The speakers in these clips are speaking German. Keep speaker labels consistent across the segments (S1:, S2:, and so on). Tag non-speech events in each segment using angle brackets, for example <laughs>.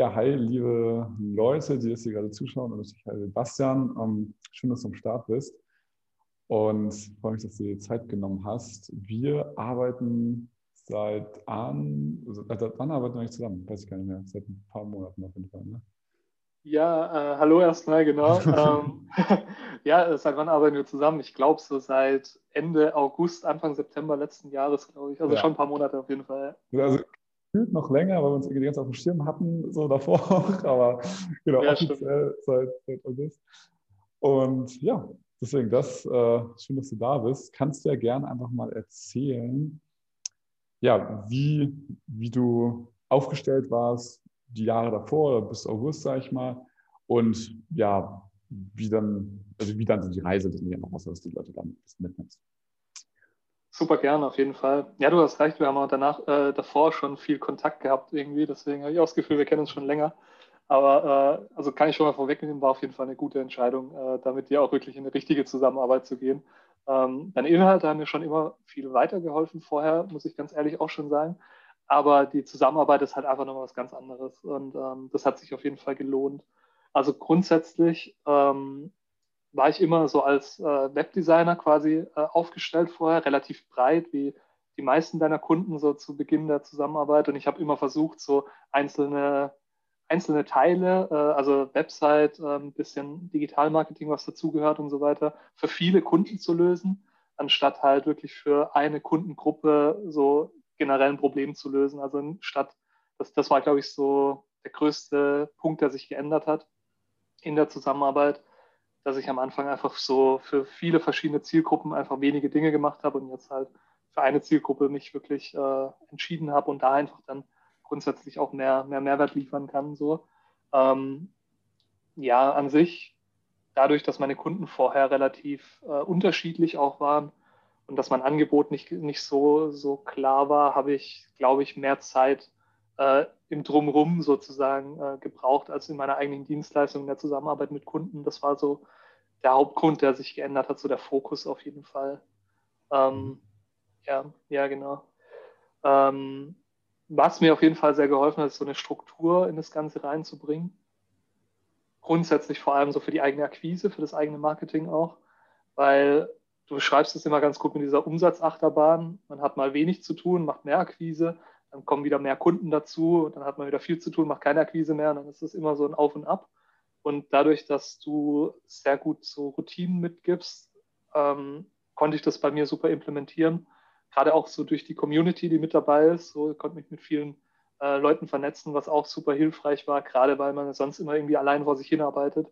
S1: Ja, hi, liebe Leute, die jetzt hier gerade zuschauen und ich hi, Bastian. Ähm, schön, dass du am Start bist und freue mich, dass du dir Zeit genommen hast. Wir arbeiten seit an, also, seit wann arbeiten wir eigentlich zusammen? Weiß ich gar nicht mehr. Seit ein paar Monaten auf jeden Fall. Ne?
S2: Ja, äh, hallo erstmal, genau. <laughs> ähm, <laughs> ja, seit wann arbeiten wir zusammen? Ich glaube so seit Ende August, Anfang September letzten Jahres, glaube ich. Also ja. schon ein paar Monate auf jeden Fall.
S1: Also gefühlt noch länger, weil wir uns irgendwie ganz auf dem Schirm hatten, so davor auch, aber genau, ja, offiziell seit, seit August. Und ja, deswegen das, äh, schön, dass du da bist. Kannst du ja gerne einfach mal erzählen, ja, wie, wie du aufgestellt warst, die Jahre davor bis August, sage ich mal, und ja, wie dann, also wie dann so die Reise, das ist noch was, was die Leute dann mitnimmst.
S2: Super gerne, auf jeden Fall. Ja, du hast recht, wir haben auch danach, äh, davor schon viel Kontakt gehabt irgendwie, deswegen habe ich auch das Gefühl, wir kennen uns schon länger. Aber äh, also kann ich schon mal vorwegnehmen, war auf jeden Fall eine gute Entscheidung, äh, damit dir auch wirklich in eine richtige Zusammenarbeit zu gehen. Ähm, deine Inhalte haben mir schon immer viel weitergeholfen vorher, muss ich ganz ehrlich auch schon sagen. Aber die Zusammenarbeit ist halt einfach noch was ganz anderes und ähm, das hat sich auf jeden Fall gelohnt. Also grundsätzlich ähm, war ich immer so als äh, Webdesigner quasi äh, aufgestellt vorher, relativ breit, wie die meisten deiner Kunden so zu Beginn der Zusammenarbeit. Und ich habe immer versucht, so einzelne, einzelne Teile, äh, also Website, ein ähm, bisschen Digitalmarketing, was dazugehört und so weiter, für viele Kunden zu lösen, anstatt halt wirklich für eine Kundengruppe so generell ein Problem zu lösen. Also statt, das, das war, glaube ich, so der größte Punkt, der sich geändert hat in der Zusammenarbeit dass ich am Anfang einfach so für viele verschiedene Zielgruppen einfach wenige Dinge gemacht habe und jetzt halt für eine Zielgruppe mich wirklich äh, entschieden habe und da einfach dann grundsätzlich auch mehr, mehr Mehrwert liefern kann. So. Ähm, ja, an sich, dadurch, dass meine Kunden vorher relativ äh, unterschiedlich auch waren und dass mein Angebot nicht, nicht so, so klar war, habe ich, glaube ich, mehr Zeit äh, im Drumrum sozusagen äh, gebraucht als in meiner eigenen Dienstleistung in der Zusammenarbeit mit Kunden. Das war so der Hauptgrund, der sich geändert hat, so der Fokus auf jeden Fall. Ähm, mhm. ja, ja, genau. Ähm, was mir auf jeden Fall sehr geholfen hat, ist so eine Struktur in das Ganze reinzubringen. Grundsätzlich vor allem so für die eigene Akquise, für das eigene Marketing auch, weil du beschreibst es immer ganz gut mit dieser Umsatzachterbahn. Man hat mal wenig zu tun, macht mehr Akquise, dann kommen wieder mehr Kunden dazu, dann hat man wieder viel zu tun, macht keine Akquise mehr, und dann ist es immer so ein Auf und Ab. Und dadurch, dass du sehr gut so Routinen mitgibst, ähm, konnte ich das bei mir super implementieren. Gerade auch so durch die Community, die mit dabei ist. So konnte mich mit vielen äh, Leuten vernetzen, was auch super hilfreich war, gerade weil man sonst immer irgendwie allein vor sich hinarbeitet.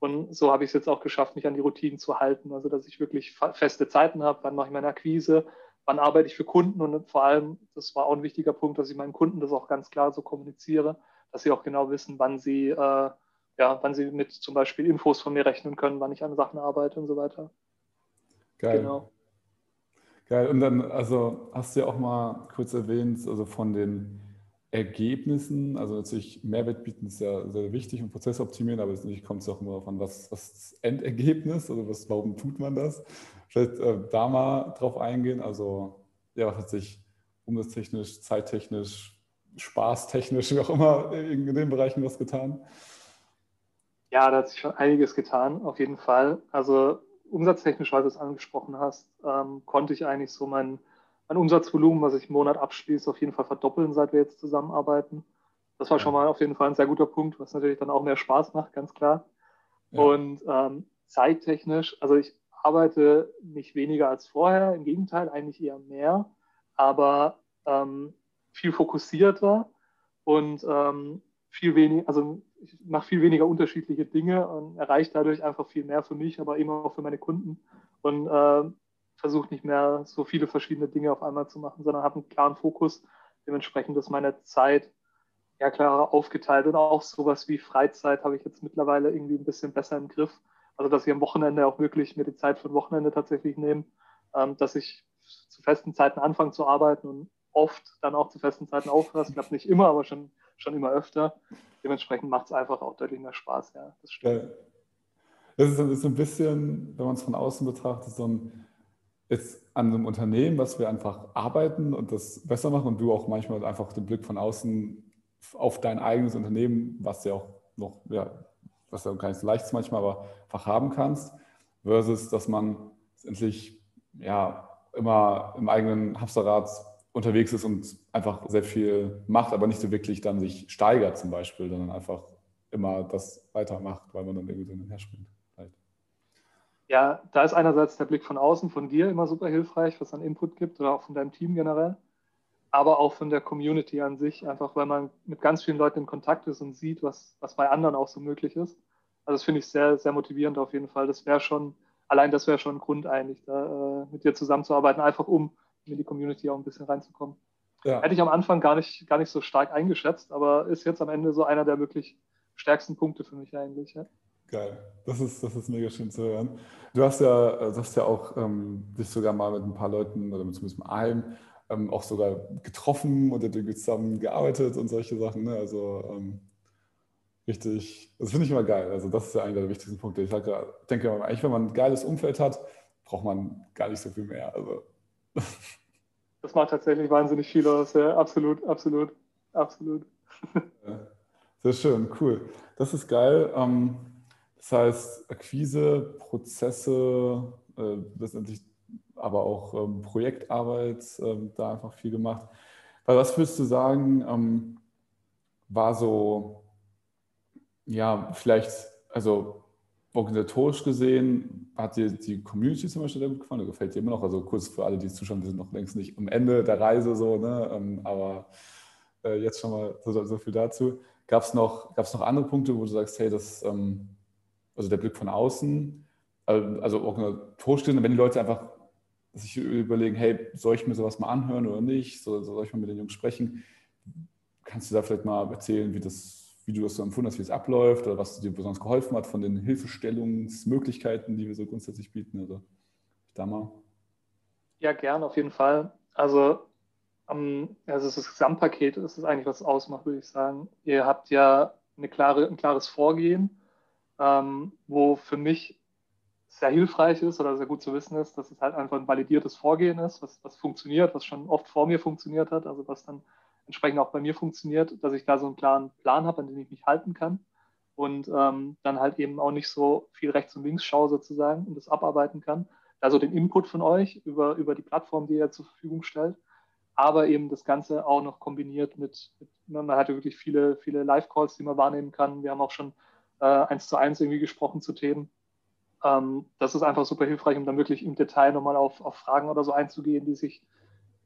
S2: Und so habe ich es jetzt auch geschafft, mich an die Routinen zu halten. Also, dass ich wirklich feste Zeiten habe, wann mache ich meine Akquise, wann arbeite ich für Kunden und vor allem, das war auch ein wichtiger Punkt, dass ich meinen Kunden das auch ganz klar so kommuniziere, dass sie auch genau wissen, wann sie, äh, ja, wann sie mit zum Beispiel Infos von mir rechnen können, wann ich an Sachen arbeite und so weiter.
S1: Geil. Genau. Geil. Und dann, also hast du ja auch mal kurz erwähnt, also von den Ergebnissen, also natürlich Mehrwert bieten ist ja sehr wichtig und Prozesse optimieren, aber natürlich kommt es auch immer darauf an, was, was das Endergebnis, also was, warum tut man das? Vielleicht äh, da mal drauf eingehen, also ja, was hat sich umsatztechnisch, zeittechnisch, spaßtechnisch, wie auch immer in den Bereichen was getan?
S2: Ja, da hat sich schon einiges getan, auf jeden Fall. Also umsatztechnisch, weil du es angesprochen hast, ähm, konnte ich eigentlich so mein mein Umsatzvolumen, was ich im Monat abschließe, auf jeden Fall verdoppeln, seit wir jetzt zusammenarbeiten. Das war schon mal auf jeden Fall ein sehr guter Punkt, was natürlich dann auch mehr Spaß macht, ganz klar. Ja. Und ähm, zeittechnisch, also ich arbeite nicht weniger als vorher, im Gegenteil, eigentlich eher mehr, aber ähm, viel fokussierter und ähm, viel weniger, also ich mache viel weniger unterschiedliche Dinge und erreiche dadurch einfach viel mehr für mich, aber immer auch für meine Kunden. Und äh, versuche nicht mehr so viele verschiedene Dinge auf einmal zu machen, sondern habe einen klaren Fokus. Dementsprechend ist meine Zeit ja klarer aufgeteilt und auch sowas wie Freizeit habe ich jetzt mittlerweile irgendwie ein bisschen besser im Griff. Also dass ich am Wochenende auch wirklich mir die Zeit für ein Wochenende tatsächlich nehme, ähm, dass ich zu festen Zeiten anfange zu arbeiten und oft dann auch zu festen Zeiten aufhöre. Das klappt nicht immer, aber schon, schon immer öfter. Dementsprechend macht es einfach auch deutlich mehr Spaß, ja. Das stimmt.
S1: Das ist, ist ein bisschen, wenn man es von außen betrachtet, so ein jetzt an einem Unternehmen, was wir einfach arbeiten und das besser machen und du auch manchmal einfach den Blick von außen auf dein eigenes Unternehmen, was ja auch noch, ja, was ja gar nicht so leicht ist manchmal, aber einfach haben kannst, versus dass man letztendlich ja immer im eigenen Hamsterrad unterwegs ist und einfach sehr viel macht, aber nicht so wirklich dann sich steigert zum Beispiel, sondern einfach immer das weitermacht, weil man dann irgendwie so hinterher springt.
S2: Ja, da ist einerseits der Blick von außen, von dir immer super hilfreich, was an Input gibt oder auch von deinem Team generell, aber auch von der Community an sich, einfach weil man mit ganz vielen Leuten in Kontakt ist und sieht, was, was bei anderen auch so möglich ist. Also das finde ich sehr, sehr motivierend auf jeden Fall. Das wäre schon, allein das wäre schon ein Grund eigentlich, da äh, mit dir zusammenzuarbeiten, einfach um in die Community auch ein bisschen reinzukommen. Ja. Hätte ich am Anfang gar nicht, gar nicht so stark eingeschätzt, aber ist jetzt am Ende so einer der wirklich stärksten Punkte für mich eigentlich. Ja.
S1: Geil, das ist, das ist mega schön zu hören. Du hast ja, du hast ja auch ähm, dich sogar mal mit ein paar Leuten oder zumindest mit einem ähm, auch sogar getroffen und zusammen gearbeitet und solche Sachen. Ne? Also ähm, richtig, das finde ich immer geil. Also das ist ja einer der wichtigsten Punkte. Ich sage, denke eigentlich, wenn man ein geiles Umfeld hat, braucht man gar nicht so viel mehr. Also <laughs>
S2: das macht tatsächlich wahnsinnig viel aus. Ja, absolut, absolut, absolut. <laughs>
S1: sehr schön, cool. Das ist geil. Ähm, das heißt, Akquise, Prozesse, äh, letztendlich aber auch ähm, Projektarbeit, ähm, da einfach viel gemacht. Weil was würdest du sagen, war so, ja, vielleicht, also organisatorisch gesehen hat dir die Community zum Beispiel sehr gut gefallen, gefällt dir immer noch? Also kurz für alle, die zuschauen, wir sind noch längst nicht am Ende der Reise so, ne? Ähm, aber äh, jetzt schon mal so, so viel dazu. Gab es noch, noch andere Punkte, wo du sagst, hey, das, ähm, also der Blick von außen, äh, also organisatorisch gesehen, wenn die Leute einfach sich überlegen, hey, soll ich mir sowas mal anhören oder nicht? Soll, soll ich mal mit den Jungs sprechen? Kannst du da vielleicht mal erzählen, wie das wie du das so empfunden hast, wie es abläuft oder was dir besonders geholfen hat von den Hilfestellungsmöglichkeiten, die wir so grundsätzlich bieten. Also da mal.
S2: Ja, gern, auf jeden Fall. Also, um, also das Gesamtpaket ist es eigentlich, was es ausmacht, würde ich sagen. Ihr habt ja eine klare, ein klares Vorgehen, ähm, wo für mich sehr hilfreich ist oder sehr gut zu wissen ist, dass es halt einfach ein validiertes Vorgehen ist, was, was funktioniert, was schon oft vor mir funktioniert hat, also was dann entsprechend auch bei mir funktioniert, dass ich da so einen klaren Plan habe, an den ich mich halten kann und ähm, dann halt eben auch nicht so viel rechts und links schaue sozusagen und das abarbeiten kann. Also den Input von euch über, über die Plattform, die ihr zur Verfügung stellt, aber eben das Ganze auch noch kombiniert mit, mit man hat ja wirklich viele, viele Live-Calls, die man wahrnehmen kann. Wir haben auch schon äh, eins zu eins irgendwie gesprochen zu Themen. Ähm, das ist einfach super hilfreich, um dann wirklich im Detail nochmal auf, auf Fragen oder so einzugehen, die sich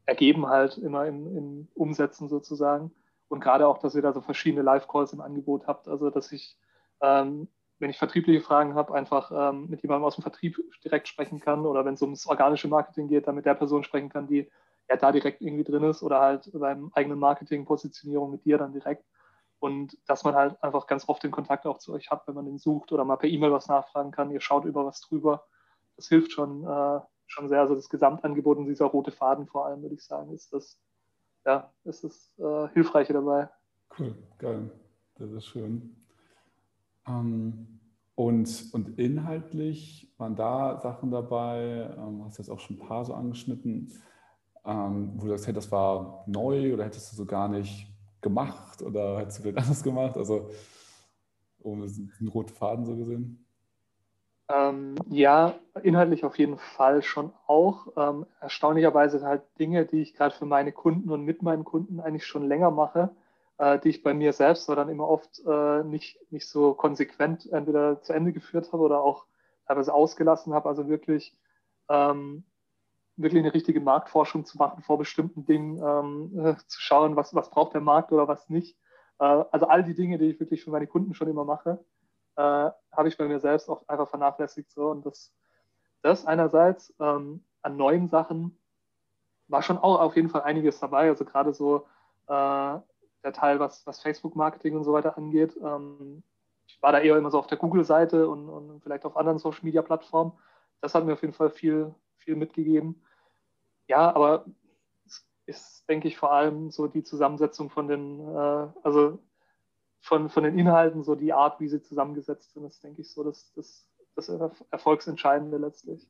S2: ergeben halt immer im, im Umsetzen sozusagen. Und gerade auch, dass ihr da so verschiedene Live-Calls im Angebot habt. Also, dass ich, ähm, wenn ich vertriebliche Fragen habe, einfach ähm, mit jemandem aus dem Vertrieb direkt sprechen kann oder wenn es ums organische Marketing geht, dann mit der Person sprechen kann, die ja da direkt irgendwie drin ist oder halt beim eigenen Marketing-Positionierung mit dir dann direkt. Und dass man halt einfach ganz oft den Kontakt auch zu euch hat, wenn man den sucht oder mal per E-Mail was nachfragen kann. Ihr schaut über was drüber. Das hilft schon, äh, schon sehr. Also das Gesamtangebot und dieser rote Faden vor allem, würde ich sagen, ist das, ja, ist das äh, Hilfreiche dabei.
S1: Cool, geil. Das ist schön. Ähm, und, und inhaltlich waren da Sachen dabei, ähm, hast jetzt auch schon ein paar so angeschnitten, ähm, wo du sagst, hey, das war neu oder hättest du so gar nicht gemacht oder hättest du vielleicht <laughs> anders gemacht? Also, um den roten Faden so gesehen.
S2: Ähm, ja, inhaltlich auf jeden Fall schon auch. Ähm, erstaunlicherweise halt Dinge, die ich gerade für meine Kunden und mit meinen Kunden eigentlich schon länger mache, äh, die ich bei mir selbst aber dann immer oft äh, nicht, nicht so konsequent entweder zu Ende geführt habe oder auch teilweise ausgelassen habe. Also wirklich, ähm, wirklich eine richtige Marktforschung zu machen vor bestimmten Dingen, äh, <laughs> zu schauen, was, was braucht der Markt oder was nicht. Äh, also all die Dinge, die ich wirklich für meine Kunden schon immer mache äh, habe ich bei mir selbst auch einfach vernachlässigt. So. Und das, das einerseits ähm, an neuen Sachen war schon auch auf jeden Fall einiges dabei. Also gerade so äh, der Teil, was, was Facebook-Marketing und so weiter angeht. Ähm, ich war da eher immer so auf der Google-Seite und, und vielleicht auf anderen Social-Media-Plattformen. Das hat mir auf jeden Fall viel, viel mitgegeben. Ja, aber ist, denke ich, vor allem so die Zusammensetzung von den, äh, also von, von den Inhalten, so die Art, wie sie zusammengesetzt sind, ist, denke ich, so das, das, das Erfolgsentscheidende letztlich.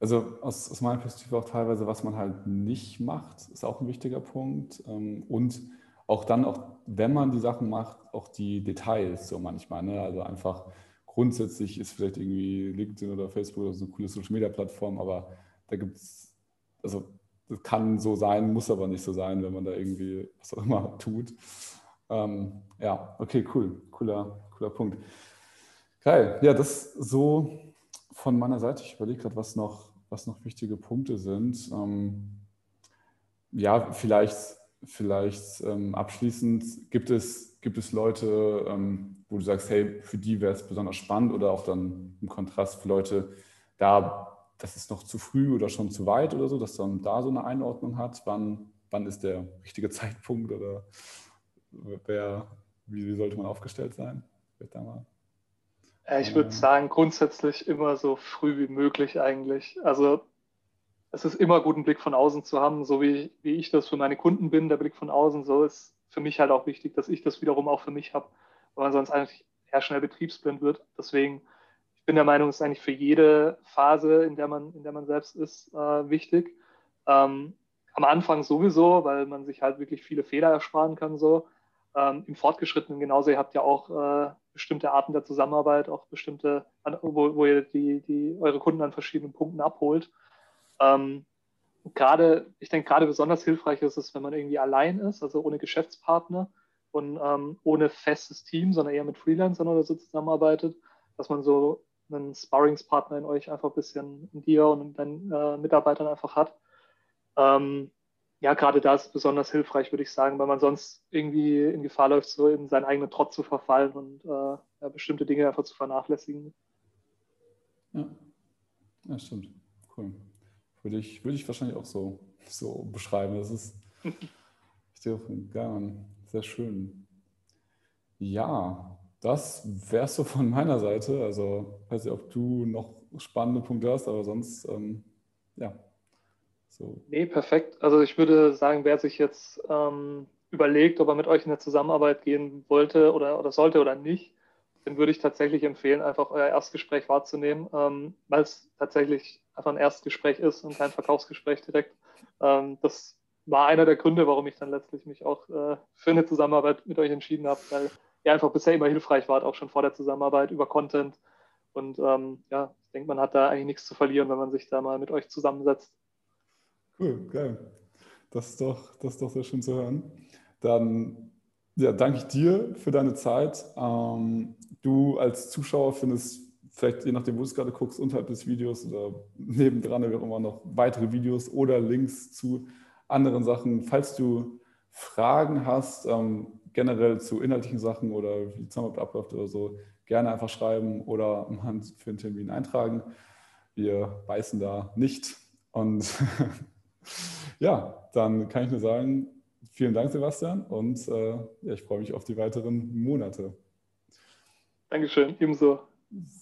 S1: Also aus, aus, meiner Perspektive auch teilweise, was man halt nicht macht, ist auch ein wichtiger Punkt. Ähm, und auch dann, auch wenn man die Sachen macht, auch die Details so manchmal. Ne? Also einfach grundsätzlich ist vielleicht irgendwie LinkedIn oder Facebook oder so eine coole Social Media Plattform, aber da gibt es, also das kann so sein, muss aber nicht so sein, wenn man da irgendwie was auch immer tut. Ähm, ja, okay, cool, cooler, cooler Punkt. Geil, ja, das so von meiner Seite. Ich überlege gerade, was noch, was noch wichtige Punkte sind. Ähm, ja, vielleicht, vielleicht ähm, abschließend gibt es, gibt es Leute, ähm, wo du sagst, hey, für die wäre es besonders spannend oder auch dann im Kontrast für Leute, da das ist noch zu früh oder schon zu weit oder so, dass man da so eine Einordnung hat, wann, wann ist der richtige <laughs> Zeitpunkt oder wer, wie, wie sollte man aufgestellt sein? Da
S2: mal. Ich würde sagen, grundsätzlich immer so früh wie möglich eigentlich. Also es ist immer gut, einen Blick von außen zu haben, so wie, wie ich das für meine Kunden bin, der Blick von außen, so ist für mich halt auch wichtig, dass ich das wiederum auch für mich habe, weil man sonst eigentlich eher schnell betriebsblind wird. Deswegen bin der Meinung, es ist eigentlich für jede Phase, in der man, in der man selbst ist, äh, wichtig. Ähm, am Anfang sowieso, weil man sich halt wirklich viele Fehler ersparen kann. So. Ähm, Im Fortgeschrittenen genauso, ihr habt ja auch äh, bestimmte Arten der Zusammenarbeit, auch bestimmte, wo, wo ihr die, die, eure Kunden an verschiedenen Punkten abholt. Ähm, gerade, ich denke, gerade besonders hilfreich ist es, wenn man irgendwie allein ist, also ohne Geschäftspartner und ähm, ohne festes Team, sondern eher mit Freelancern oder so zusammenarbeitet, dass man so einen Sparringspartner in euch einfach ein bisschen in dir und in deinen äh, Mitarbeitern einfach hat. Ähm, ja, gerade da ist es besonders hilfreich, würde ich sagen, weil man sonst irgendwie in Gefahr läuft, so in seinen eigenen Trotz zu verfallen und äh, ja, bestimmte Dinge einfach zu vernachlässigen.
S1: Ja, ja stimmt. Cool. Würde ich, würde ich wahrscheinlich auch so, so beschreiben. Das ist <laughs> sehr schön. Ja, das wäre so von meiner Seite. Also, weiß nicht, ob du noch spannende Punkte hast, aber sonst, ähm, ja.
S2: So. Nee, perfekt. Also, ich würde sagen, wer sich jetzt ähm, überlegt, ob er mit euch in eine Zusammenarbeit gehen wollte oder, oder sollte oder nicht, dann würde ich tatsächlich empfehlen, einfach euer Erstgespräch wahrzunehmen, ähm, weil es tatsächlich einfach ein Erstgespräch ist und kein Verkaufsgespräch direkt. Ähm, das war einer der Gründe, warum ich dann letztlich mich auch äh, für eine Zusammenarbeit mit euch entschieden habe, weil ihr einfach bisher immer hilfreich wart, auch schon vor der Zusammenarbeit über Content. Und ähm, ja, ich denke, man hat da eigentlich nichts zu verlieren, wenn man sich da mal mit euch zusammensetzt.
S1: Cool, geil. Das ist doch, das ist doch sehr schön zu hören. Dann ja, danke ich dir für deine Zeit. Ähm, du als Zuschauer findest vielleicht, je nachdem, wo du es gerade guckst, unterhalb des Videos oder nebendran, wie auch immer, noch weitere Videos oder Links zu anderen Sachen. Falls du Fragen hast, ähm, generell zu inhaltlichen Sachen oder wie die Zusammenarbeit abläuft oder so, gerne einfach schreiben oder für einen Termin eintragen. Wir beißen da nicht. Und <laughs> ja, dann kann ich nur sagen, vielen Dank, Sebastian, und äh, ja, ich freue mich auf die weiteren Monate.
S2: Dankeschön, ebenso.